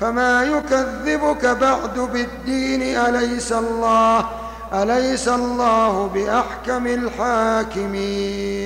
فما يكذبك بعد بالدين أليس الله؟ أليس الله بأحكم الحاكمين؟